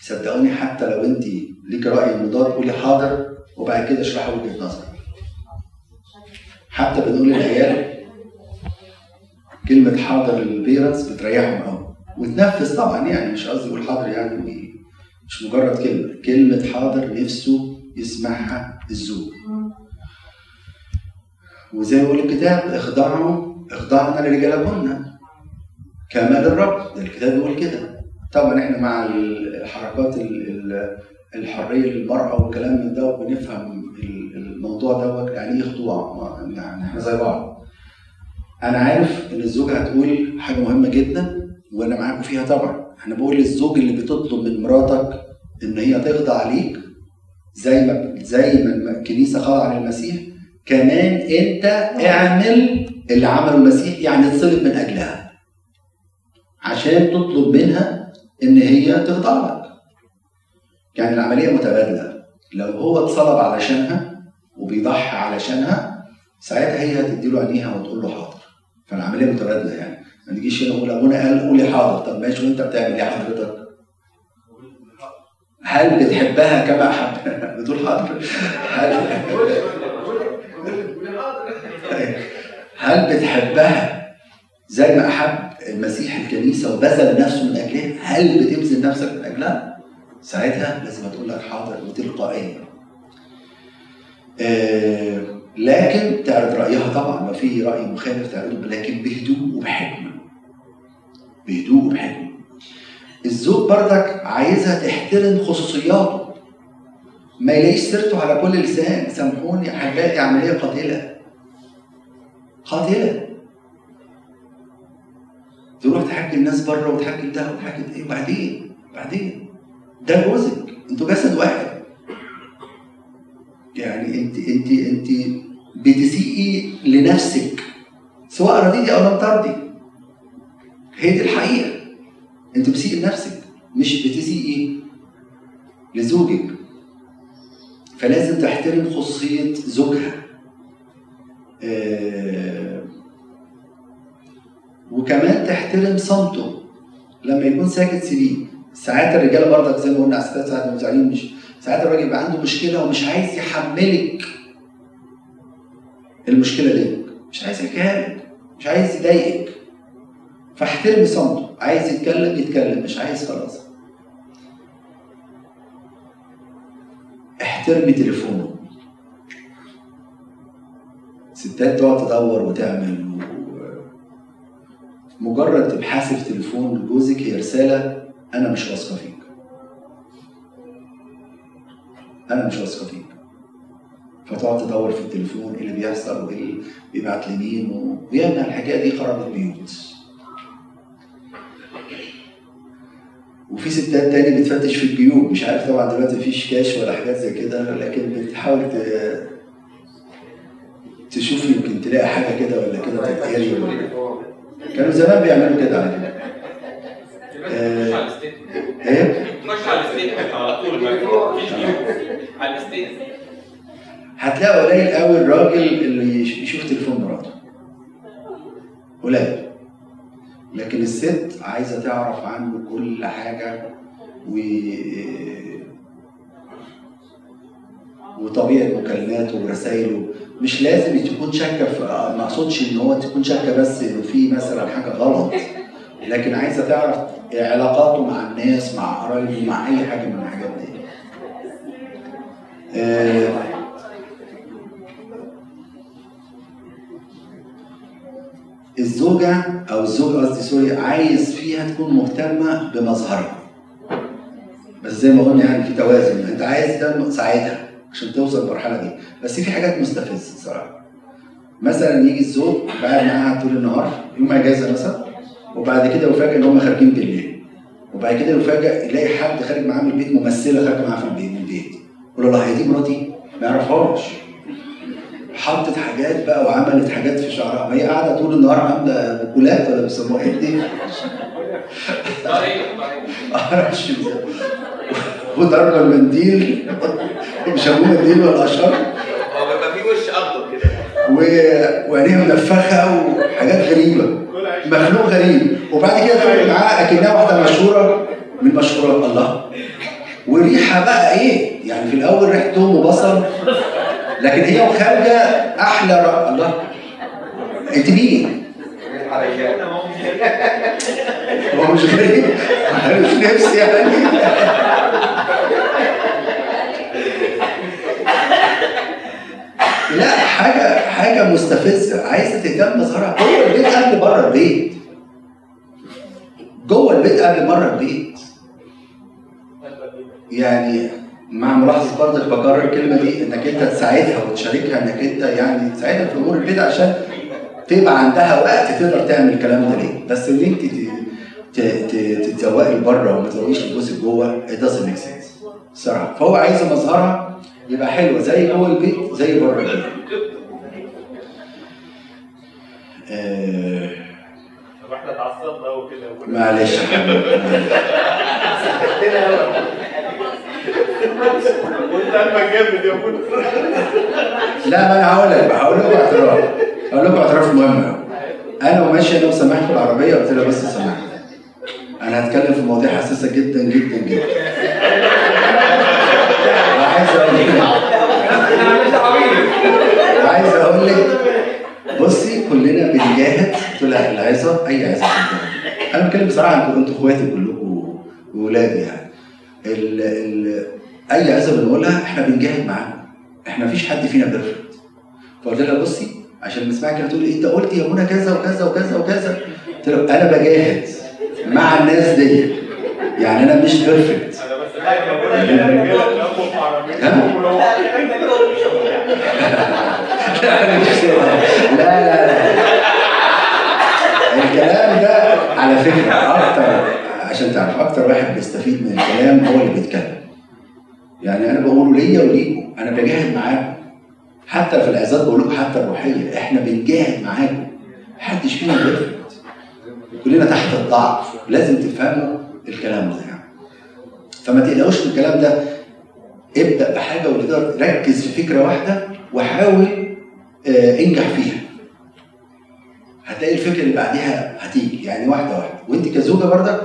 صدقوني حتى لو انت ليك رأي مضاد قولي حاضر وبعد كده اشرحي وجهة نظرك. حتى بنقول للعيال كلمة حاضر للبيرنتس بتريحهم قوي وتنفذ طبعا يعني مش قصدي أقول حاضر يعني. مش مجرد كلمة كلمة حاضر نفسه يسمعها الزوج. وزي ما يقول الكتاب اخضعوا اخضعنا لرجالكن كما للرب. ده الكتاب بيقول كده. طبعا إحنا مع الحركات ال- ال- الحرية للمرأة والكلام من ده وبنفهم ال- الموضوع دوت يعني إيه خضوع؟ يعني إحنا زي بعض. أنا عارف إن الزوجة هتقول حاجة مهمة جدا وأنا معاكم فيها طبعا. أنا بقول للزوج اللي بتطلب من مراتك إن هي تخضع ليك زي ما زي ما الكنيسة خضع للمسيح كمان أنت اعمل اللي عمله المسيح يعني اتصلب من أجلها عشان تطلب منها إن هي تخضع لك. يعني العملية متبادلة. لو هو اتصلب علشانها وبيضحي علشانها ساعتها هي هتدي له عينيها وتقول له حاضر. فالعملية متبادلة يعني. ما تجيش هنا أقول أبونا قال قولي حاضر. طب ماشي وأنت بتعمل إيه؟ حضرتك؟ هل بتحبها كما أحب؟ بتقول حاضر؟ هل هل بتحبها زي ما أحب المسيح الكنيسة وبذل نفسه من أجلها؟ هل بتبذل نفسك من أجلها؟ ساعتها لازم تقول لك حاضر وتلقائيا. آه لكن تعرض رأيها طبعا لو في رأي مخالف تعرضه لكن بهدوء وبحكمة. بهدوء وبحكمه الزوج بردك عايزها تحترم خصوصياته. ما يلاقيش سيرته على كل لسان. سامحوني احبائي عملية قاتلة. قاتلة. تروح تحكي الناس بره وتحكي ده وتحكي إيه وبعدين بعدين؟ ده جوزك. أنتوا جسد واحد. يعني انت انت انت بتسيئي لنفسك. سواء رضيتي أو لم ترضي. هي دي الحقيقة. انت بتسيئي لنفسك مش بتسيئي لزوجك. فلازم تحترم خصوصية زوجها. آه وكمان تحترم صمته. لما يكون ساكت سيبيه ساعات الرجاله برضك زي ما قلنا على ساعات المزعلين مش ساعات الراجل يبقى عنده مشكلة ومش عايز يحملك. المشكلة ليك مش عايز يحكيها لك مش عايز يضايقك. فاحترمي صمته. عايز يتكلم يتكلم مش عايز خلاص. احترمي تليفونه. ستات تقعد تدور وتعمل و... مجرد تبحثي في تليفون جوزك هي رسالة أنا مش واثقة فيك. أنا مش واثقة فيك. فتقعد تدور في التليفون إيه اللي بيحصل اللي بيبعت لمين وياما الحكاية دي خربت بيوت. وفي ستات تاني بتفتش في الجيوب مش عارف طبعا دلوقتي مفيش كاش ولا حاجات زي كده لكن بتحاول ت- تشوف يمكن تلاقي حاجة كده ولا كده تتقري كانوا زمان بيعملوا كده على فكره ال state إيه؟ خش على ال state على طول. على ال state هتلاقي قليل قوي الراجل اللي يش- يشوف تليفون مراته. قليل. لكن الست عايزة تعرف عنه كل حاجة و وطبيعة مكالماته ورسائله. مش لازم تكون شاكة في ما أقصدش إن هو تكون شاكة بس إنه في مثلا حاجة غلط لكن عايزة تعرف علاقاته مع الناس مع قرايبه مع أي حاجة من الحاجات دي. آه، الزوجة أو الزوج قصدي سوري عايز فيها تكون مهتمة بمظهرها. بس زي ما قلنا يعني في توازن أنت عايز ده ساعتها عشان توصل للمرحلة دي. بس في حاجات مستفزة صراحة. مثلا يجي الزوج قاعد معاها طول النهار يوم إجازة مثلا وبعد كده يفاجئ إن هم خارجين بالليل. وبعد كده يفاجئ يلاقي حد خارج معاه من البيت ممثلة خارجة معاه في البيت من البيت يقول له هي دي مراتي ما يعرفهاش. حطت حاجات بقى وعملت حاجات في شعرها. ما هي قاعدة طول النهار عاملة بكولات ولا بيسموها إيه دي؟ معرفش وضربة المنديل بيسموه منديل ولا اشهر هو بيبقى فيه وش أخضر كده. وعينيها منفخة وحاجات غريبة. مخلوق غريب. وبعد كده تقعد معاه أكنها واحدة مشهورة. من مشهورات الله. وريحة بقى إيه؟ يعني في الأول ريحه توم وبصل. لكن هي وخارجة أحلى ر... الله. انت مين؟ هو مش غريب مش نفسي يعني لا حاجة حاجة مستفزة. عايزة تهتم بظهرها. جوه البيت قبل بره البيت. جوه البيت قبل بره البيت. يعني مع ملاحظة برضك بكرر الكلمة دي إنك أنت تساعدها وتشاركها إنك أنت يعني تساعدها في امور البيت عشان تبقى عندها وقت تقدر تعمل الكلام ده ليه. بس إن أنت تتزوقي لبره وما تزوقيش لجوزك جوه it doesn't make sense. الصراحه فهو عايز مظهرها يبقى حلوة زي جوه البيت زي بره البيت آه، إحنا اتعصبنا وكده. معلش لا ما أنا هقول لك هقول لكم اعتراف. هقول لكم اعتراف مهم. قوي أنا وماشي أنا وسماح العربية قلت لها بس سماح أنا هتكلم في مواضيع حساسة جدا جدا جدا. وعايز أقول لك. عايز أقول لك. بصي كلنا بنجاهد قلت لها العظة أي عظة. أنا بتكلم بصراحة أنتوا إخواتي كلكم واولادي يعني. ال ال اي عظه بنقولها إحنا بنجاهد معاها إحنا مفيش حد فينا perfect فقلت لها بصي عشان لما اسمعك تقول أنت قلت يا منى كذا وكذا وكذا وكذا. قلت لها أنا بجاهد مع الناس دي. يعني أنا مش perfect كده. لا لا لا. الكلام ده على فكرة أكتر عشان تعرف أكتر واحد بيستفيد من الكلام هو اللي بيتكلم. يعني أنا بقوله ليا وليكم أنا بجاهد معاكم. حتى في العظات بقول لكم حتى الروحية إحنا بنجاهد معاكم. محدش فينا بيرفكت كلنا تحت الضعف. لازم تفهموا الكلام ده يعني. فما تقلقوش من الكلام ده. ابدأ بحاجة وتقدر ركز في فكرة واحدة وحاول آه، انجح فيها. هتلاقي الفكرة اللي بعديها هتيجي يعني واحدة واحدة. وانت كزوجة برضك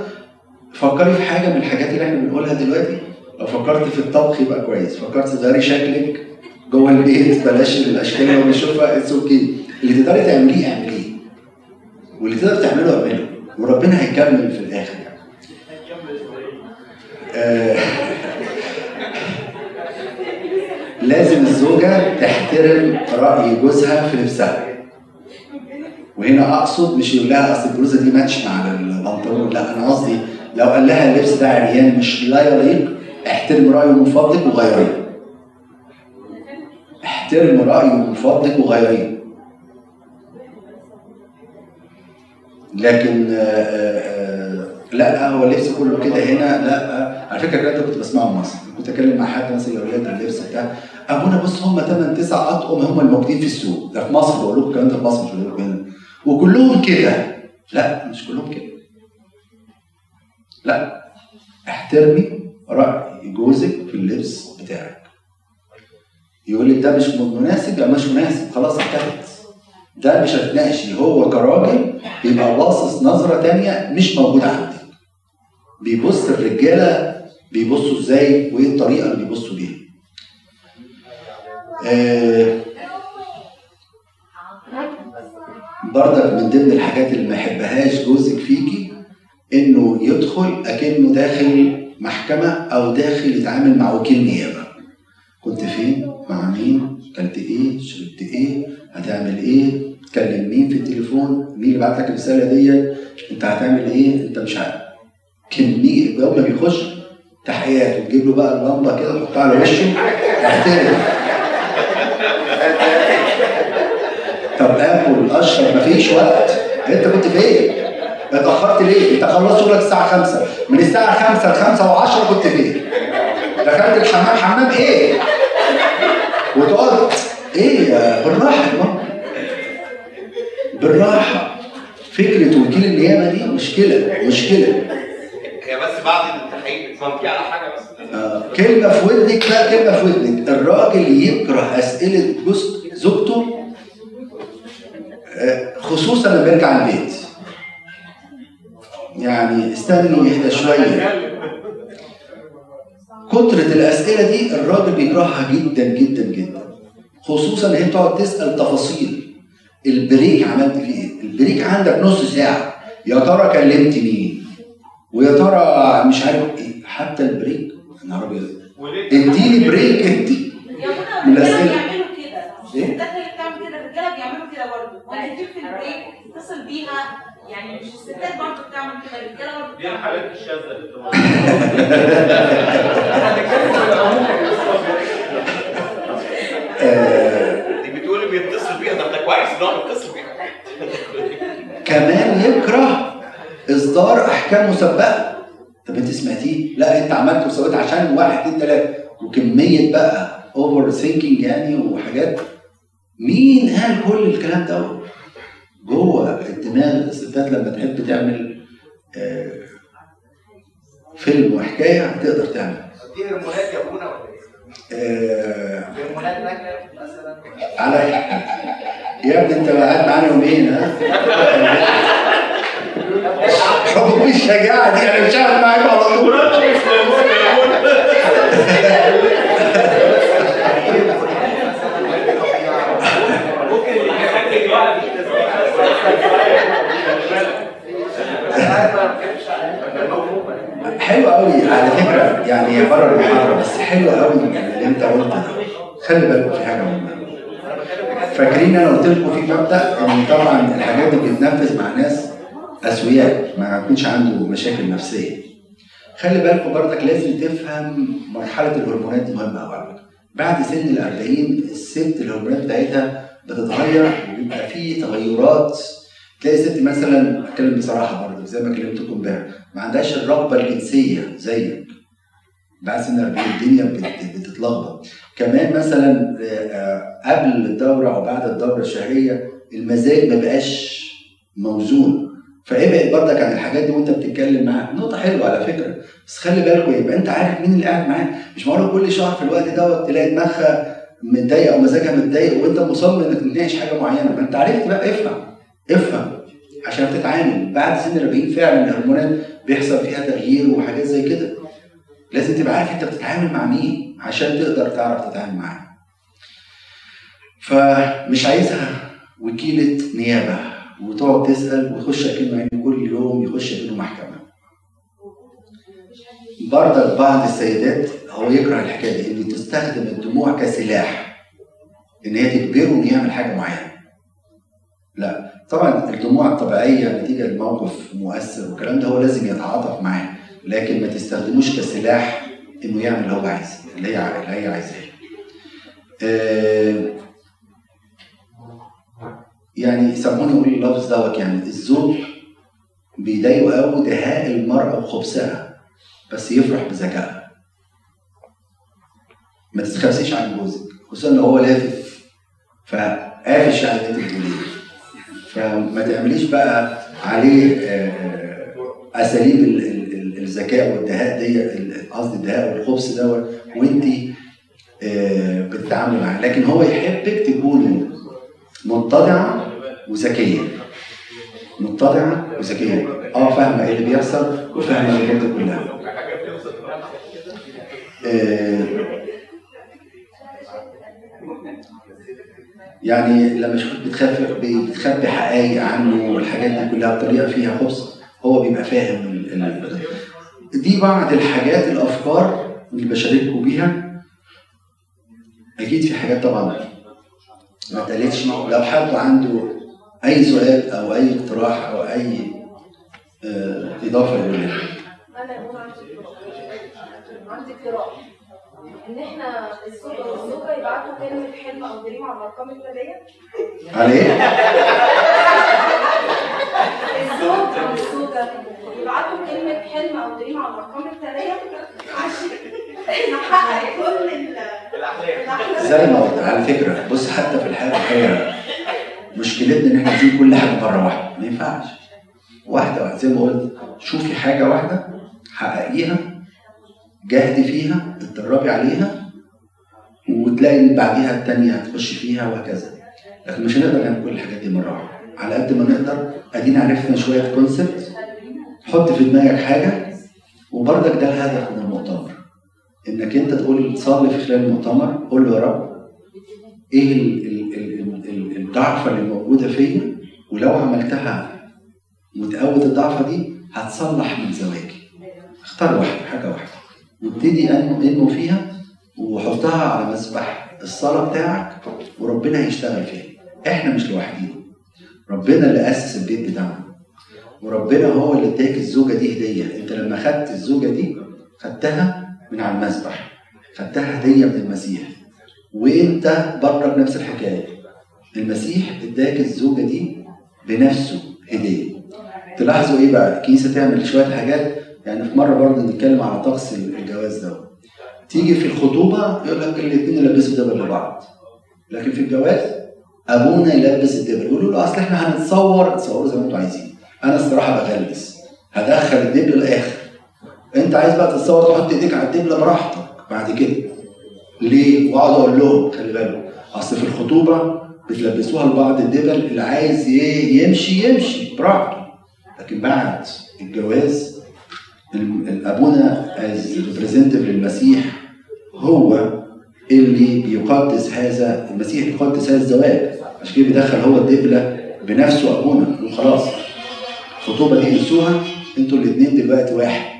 فكري في حاجة من الحاجات اللي إحنا بنقولها دلوقتي. لو فكرت في الطبخ يبقى كويس. فكرت تغيري شكلك جوه البيت بلاش الأشكال اللي هو بيشوفها it's okay اللي تقدري تعمليه اعمليه. واللي تقدر تعمله اعمله. وربنا هيكمل في الآخر يعني. آه، لازم الزوجة تحترم رأي جوزها في لبسها وهنا أقصد مش يقول لها أصل البلوزة دي ماتش مع البنطلون. لا أنا قصدي لو قال لها اللبس ده عريان مش لا يليق احترم رأيه من فضلك وغيريه احترم رأيه من فضلك وغيريه لكن آه، آه، آه، لا هو اللبس كله كده هنا. لا على فكرة الكلام كنت بسمعه في مصر. كنت أتكلم مع حد مثلا يقول لي اللبس بتاع أبونا بص هم 8 9 اطقم هم الموجودين في السوق. ده في مصر بقول لكم الكلام ده في مصر مش هنا. وكلهم كده. لا مش كلهم كده. لا احترمي رأي جوزك في اللبس بتاعك. يقول لك ده مش مناسب؟ يبقى مش مناسب. خلاص انتهت ده مش هتناقشي. هو كراجل بيبقى باصص نظرة تانية مش موجودة عندك. بيبص الرجالة بيبصوا إزاي وايه الطريقة اللي بيبصوا بيها. آه برضك من ضمن الحاجات اللي ما يحبهاش جوزك فيكي إنه يدخل أكنه داخل محكمة أو داخل يتعامل مع وكيل نيابة. كنت فين؟ مع مين؟ كلت إيه؟ شربت إيه؟ هتعمل إيه؟ تكلم مين في التليفون؟ مين اللي بعت لك الرسالة ديت؟ أنت هتعمل إيه؟ أنت مش عارف. كمية يوم ما بيخش. تحيات وتجيب له بقى اللمبة كده تحطها على وشه. طب أكل أشرب مفيش وقت. أنت كنت فين؟ اتأخرت ليه؟ انت خلصت شغلك الساعة 5 من الساعة 5 ل 5 و10 كنت فين؟ دخلت الحمام. حمام إيه؟ وتقعد إيه يا- بالراحة يا ماما. بالراحة. فكرة وكيل النيابة دي مشكلة مشكلة. هي بس بعد التحقيق على حاجة بس. آه، كلمة في ودنك لا كلمة في ودنك. الراجل يكره أسئلة جوز زوجته آه، خصوصا لما يرجع البيت. يعني استنوا يهدى شوية. كترة الأسئلة دي الراجل بيكرهها جدا جدا جدا. خصوصا إن هي بتقعد تسأل تفاصيل. ال break عملت فيه إيه؟ ال break عندك نص ساعة. يا ترى كلمت مين؟ ويا ترى مش عارف إيه. حتى ال break يا نهار أبيض. اديني break انت من الأسئلة. بيعملوا كده. مش؟ الستات اللي بتعمل كده الرجالة بيعملوا كده برضه. ممكن في ال break تتصل بيها. يعني مش الستات برضه بتعمل كده الرجالة برضه دي الحالات الشاذة اللي بتبقى آه دي بتقولي بيتصل بيها ده انت كويس ان هو بيتصل بيها. كمان يكره إصدار أحكام مسبقة. طب أنت سمعتيه؟ لا أنت عملت وسويت عشان واحد اتنين تلاتة. وكمية بقى overthinking يعني وحاجات. مين قال كل الكلام ده؟ جوه الدماغ الستات لما تحب تعمل آه، فيلم وحكاية هتقدر تعمل. دي هرمونات يا ابونا ولا إيه؟ آه، هرمونات مثلا على يا ابني انت قاعد معانا يومين ها؟ حب الشجاعة دي أنا مش قاعد معاك على طول ممكن يسجل بقى في أنا عارف أنا ما بتكلمش عن الموهوبه حلو قوي على فكره يعني هي بره المحاضره بس حلو قوي اللي انت قلته ده. خلي بالكم في حاجة مهمة. فاكرين أنا قلت لكم في مبدأ إن طبعا الحاجات دي بتتنفذ مع ناس أسوياء ما يكونش عنده مشاكل نفسية. خلي بالكم برضك لازم تفهم مرحلة الهرمونات مهمة قوي. بعد سن ال 40 الست الهرمونات بتاعتها بتتغير وبيبقى في تغيرات. تلاقي ست مثلا أتكلم بصراحة برضه زي ما كلمتكم امبارح ما عندهاش الرغبة الجنسية زيك. بعد سن 40 الدنيا بت- بتتلخبط. كمان مثلا آه، قبل الدورة أو بعد الدورة الشهرية المزاج ما بقاش موزون. فابعد برضك عن الحاجات دي وأنت بتتكلم معاه. نقطة حلوة على فكرة. بس خلي بالكم يبقى أنت عارف مين اللي قاعد معاك مش معقول كل شهر في الوقت دوت تلاقي دماغها متضايقة أو مزاجها متضايق وأنت مصمم إنك تناقش حاجة معينة. ما أنت عرفت بقى افهم افهم عشان تتعامل. بعد سن ال 40 فعلا الهرمونات بيحصل فيها تغيير وحاجات زي كده. لازم تبقى عارف أنت بتتعامل مع مين. عشان تقدر تعرف تتعامل معاه. فمش عايزها وكيلة نيابة وتقعد تسأل ويخش أكنه يعني كل يوم يخش أكنه محكمة. برضك بعض السيدات هو يكره الحكاية دي إن تستخدم الدموع كسلاح إن هي تجبره إنه يعمل حاجة معينة. لا طبعا الدموع الطبيعية نتيجة لموقف مؤثر والكلام ده هو لازم يتعاطف معاه لكن ما تستخدموش كسلاح إنه يعمل اللي هو عايزه اللي هي اللي هي عايزاه. آه، يعني سامحوني أقول اللفظ دوت يعني الزوج بيضايقه قوي دهاء المرأة وخبثها بس يفرح بذكائها ما تتخبسيش عن جوزك خصوصا لو هو لافف فقافش يعني اللي انت بتقوليه. فما تعمليش بقى عليه آه، أساليب ال- ال- ال- الذكاء والدهاء دي قصدي الدهاء والخبث دوت وانت آه، بتتعاملي معاه. لكن هو يحبك تكوني متضعه وذكية. متضعه وذكية. آه فاهمة إيه اللي بيحصل؟ وفاهمة الحاجات كلها. آه، يعني لما اشوفك بتخبي بتخبي حقائق عنه والحاجات دي كلها بطريقة فيها خبث هو بيبقى فاهم دي بعض الحاجات الأفكار اللي بشارككم بيها. أكيد في حاجات طبعا ما اتقالتش. لو حد عنده أي سؤال أو أي اقتراح أو أي آه، إضافة يكون عندي اقتراح. إن إحنا الزوج والزوجه يبعتوا كلمة حلم أو دريم على الأرقام التاليه على إيه؟ الزوج أو الزوجه يبعتوا كلمة حلم أو دريم على الأرقام التالية؟ عشان نحقق كل ال- الأحلام. زي ما قلت على فكرة بص حتى في الحياة الحقيقيه مشكلتنا إن إحنا عايزين كل حاجة مرة واحدة. ما ينفعش. واحدة واحدة. زي ما قلت شوفي حاجة واحدة حققيها جاهدي فيها اتدربي عليها وتلاقي ان بعديها التانية هتخش فيها وهكذا. لكن مش هنقدر نعمل كل الحاجات دي مرة واحدة. على قد ما نقدر أدينا عرفنا شوية كونسبت حط في دماغك حاجة وبرضك ده الهدف من المؤتمر. إنك أنت تقول تصلي في خلال المؤتمر قول له يا رب إيه ال- ال- ال- ال- ال- الضعفة اللي موجودة فيا؟ ولو عملتها وتقوت الضعفة دي هتصلح من زواجي. اختار واحدة حاجة واحدة. وابتدي انمو فيها وحطها على مسبح الصلاة بتاعك وربنا هيشتغل فيها. إحنا مش لوحدينا. ربنا اللي أسس البيت بتاعنا. وربنا هو اللي اداك الزوجة دي هدية. انت لما خدت الزوجة دي خدتها من على المسبح خدتها هدية من المسيح. وانت برضك نفس الحكاية. المسيح اداك الزوجة دي بنفسه هدية. تلاحظوا إيه بقى؟ الكنيسة تعمل شوية حاجات. يعني في مرة برضه نتكلم على طقس الجواز ده. تيجي في الخطوبة يقول لك الاثنين يلبسوا دبل لبعض. لكن في الجواز أبونا يلبس الدبل يقولوا له أصل إحنا هنتصور. تصوروا زي ما أنتوا عايزين. أنا الصراحة بغلس. هدخل الدبل الآخر أنت عايز بقى تتصور تحط إيديك على الدبله براحتك بعد كده. ليه؟ وأقعد أقول لهم خلي بالكم. أصل في الخطوبة بتلبسوها لبعض الدبل اللي عايز يمشي يمشي براحته. لكن بعد الجواز ال- الأبونا as representative للمسيح هو اللي بيقدس هذا المسيح بيقدس هذا الزواج. عشان كده بيدخل هو الدبلة بنفسه أبونا يقول خلاص الخطوبه دي انسوها أنتوا الاثنين دلوقتي واحد.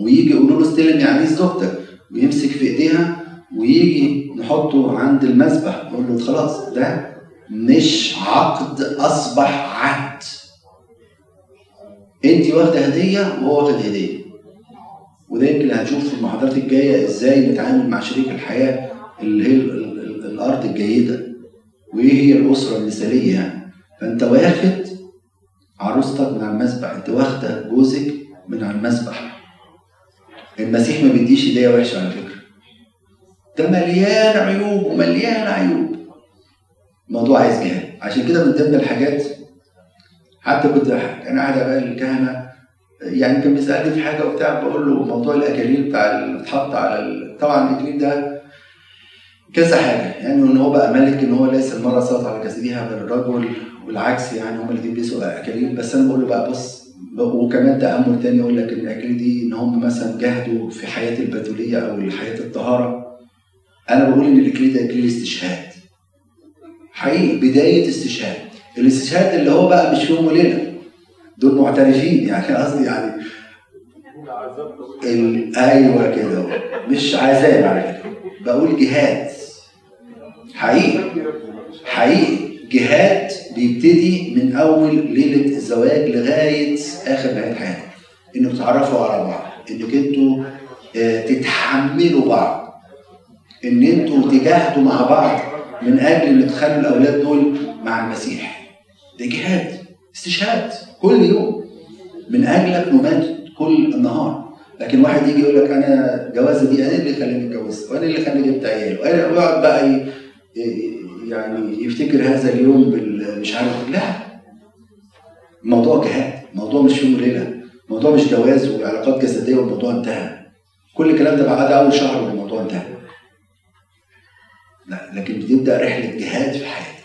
ويجي يقولوا له استلم يا عريس زوجتك ويمسك في ايديها ويجي نحطه عند المذبح نقول له خلاص ده مش عقد أصبح عهد. انت واخدة هدية وهو واخد هدية. وده يمكن هنشوف في المحاضرات الجاية إزاي نتعامل مع شريك الحياة اللي هي ال- ال- ال- الأرض الجيدة. وإيه هي الأسرة المثالية يعني؟ فأنت واخد عروستك من على المذبح انت واخده جوزك من على المذبح المسيح ما بيديش هديه وحشة على فكرة. ده مليان عيوب ومليان عيوب. الموضوع عايز جهاد عشان كده من ضمن الحاجات حتى كنت أنا قاعد بقى الكهنة يعني كان بيسألني في حاجة وبتاع بقول له موضوع الاكاليل بتاع اللي بتحط على ال... طبعا الاكليل ده كذا حاجة. يعني إن هو بقى ملك إن هو ليس المراه صارت على جسدها بل الرجل والعكس يعني هما الاثنين بيسوا اكاليل بس أنا بقول له بقى بص وكمان تأمل تاني يقول لك ان الاكاليل دي إن هم مثلا جاهدوا في حياة البتولية أو حياة الطهارة. أنا بقول إن الاكليل ده اكليل استشهاد حقيقي بداية استشهاد. الاستشهاد اللي هو بقى مش يوم وليلة. دول معترفين يعني قصدي يعني. أيوه كده. مش عذاب على فكره بقول جهاد. حقيقي. حقيقي. جهاد بيبتدي من أول ليلة الزواج لغاية آخر نهاية حياتك إنكم تتعرفوا على بعض إنك إنتوا آه، تتحملوا بعض. إن إنتوا تجاهدوا مع بعض من أجل ان تخلوا الأولاد دول مع المسيح. ده جهاد استشهاد كل يوم. من أجلك نمات كل النهار. لكن واحد يجي يقول لك أنا جوازة دي أنا اللي خلاني اتجوزت وأنا اللي خلاني جبت عيال وأنا ويقعد بقى يعني يفتكر هذا اليوم مش عارف لا. الموضوع جهاد الموضوع مش يوم وليلة الموضوع مش جواز وعلاقات جسدية والموضوع انتهى. كل الكلام ده بعد أول شهر والموضوع انتهى. لا لكن بتبدأ رحلة جهاد في حياتك.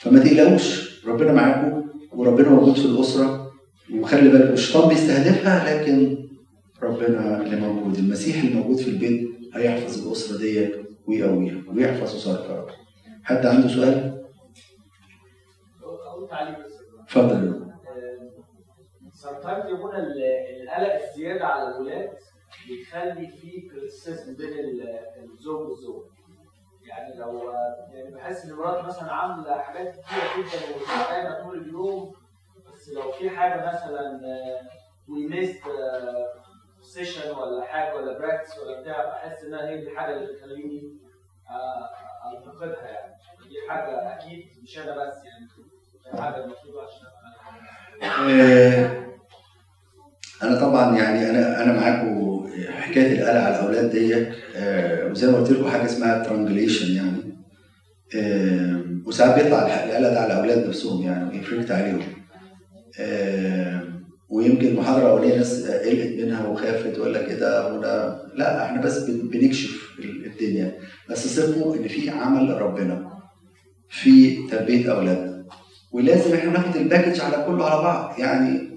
فما تقلقوش ربنا معاكم وربنا موجود في الأسرة. وخلي بالك الشيطان بيستهدفها لكن ربنا اللي موجود المسيح اللي موجود في البيت هيحفظ الأسرة ديت ويقويها ويحفظ اسرك يا رب حد عنده سؤال؟ اتفضل sometimes يكون ال- القلق الزياده على الولاد بيخلي في كريتيسيزم بين ال- الزوج والزوج يعني لو يعني بحس إن مرات مثلا عاملة حاجات كتيرة جدا وتعبانه طول اليوم بس لو في حاجة مثلا we missed session ولا حاجة ولا practice ولا بتاع بحس إنها هي الحاجة اللي بتخليني انتقدها يعني. دي حاجة أكيد مش أنا بس يعني. حاجة المفروض عشان آه، أنا طبعا يعني أنا أنا معاكم حكاية القلق على الأولاد ديت آه، وزي ما قلت لكم حاجة اسمها triangulation يعني. آه، وساعات بيطلع القلق ده على الأولاد نفسهم يعني وي reflect عليهم. ويمكن المحاضره الاولانيه ناس قلقت منها وخافت ولا كده ولا لا إحنا بس بن- بنكشف ال- الدنيا. بس ثقوا إن في عمل ربنا في تربية اولادنا ولازم إحنا ناخد ال package على كله على بعض. يعني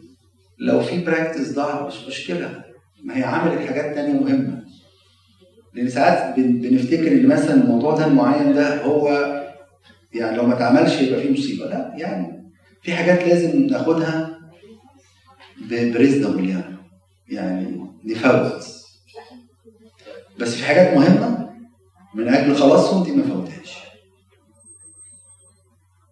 لو في practice ضاع مش مشكلة. ما هي عملت حاجات تانية مهمة. لأن ساعات بن- بنفتكر إن مثلا الموضوع ده المعين ده هو يعني لو ما اتعملش يبقى فيه مصيبة. لا يعني في حاجات لازم ناخدها ب wisdom يعني يعني نفوت بس في حاجات مهمة من أجل خلاصهم دي ما فوتهاش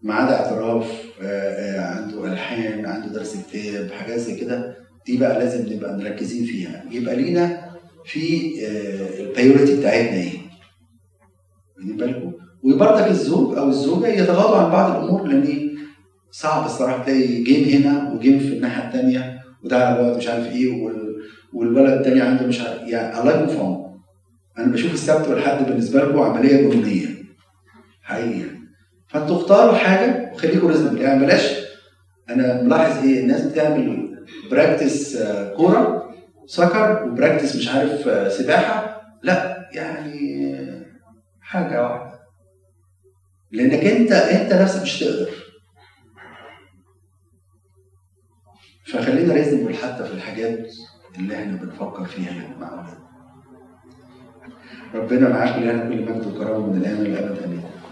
ميعاد اعتراف آه، آه، عنده ألحان عنده درس كتاب حاجات زي كده دي بقى لازم نبقى مركزين فيها. يبقى لينا في ال priority بتاعتنا إيه. واخدين بالكم؟ وبرضك الزوج أو الزوجة يتغاضوا عن بعض الأمور لأن صعب الصراحة تلاقي game هنا و game في الناحية الثانية وده بعد مش عارف إيه وال... والولد الثاني عنده مش عارف يعني الله يكون في أنا بشوف السبت والحد بالنسبة لكم عملية جنونيه حقيقي. فأنتوا اختاروا حاجة وخليكم reasonable يعني بلاش. أنا ملاحظ إيه؟ الناس بتعمل practice آه، كورة soccer و practice مش عارف آه، سباحة. لا يعني آه، حاجة واحدة. لأنك أنت أنت نفسك مش تقدر. فخلينا ريزنبل حتى في الحاجات اللي إحنا بنفكر فيها مع اولادنا ربنا معاكم لنا كل مجد وكرامه من الآن والابد امين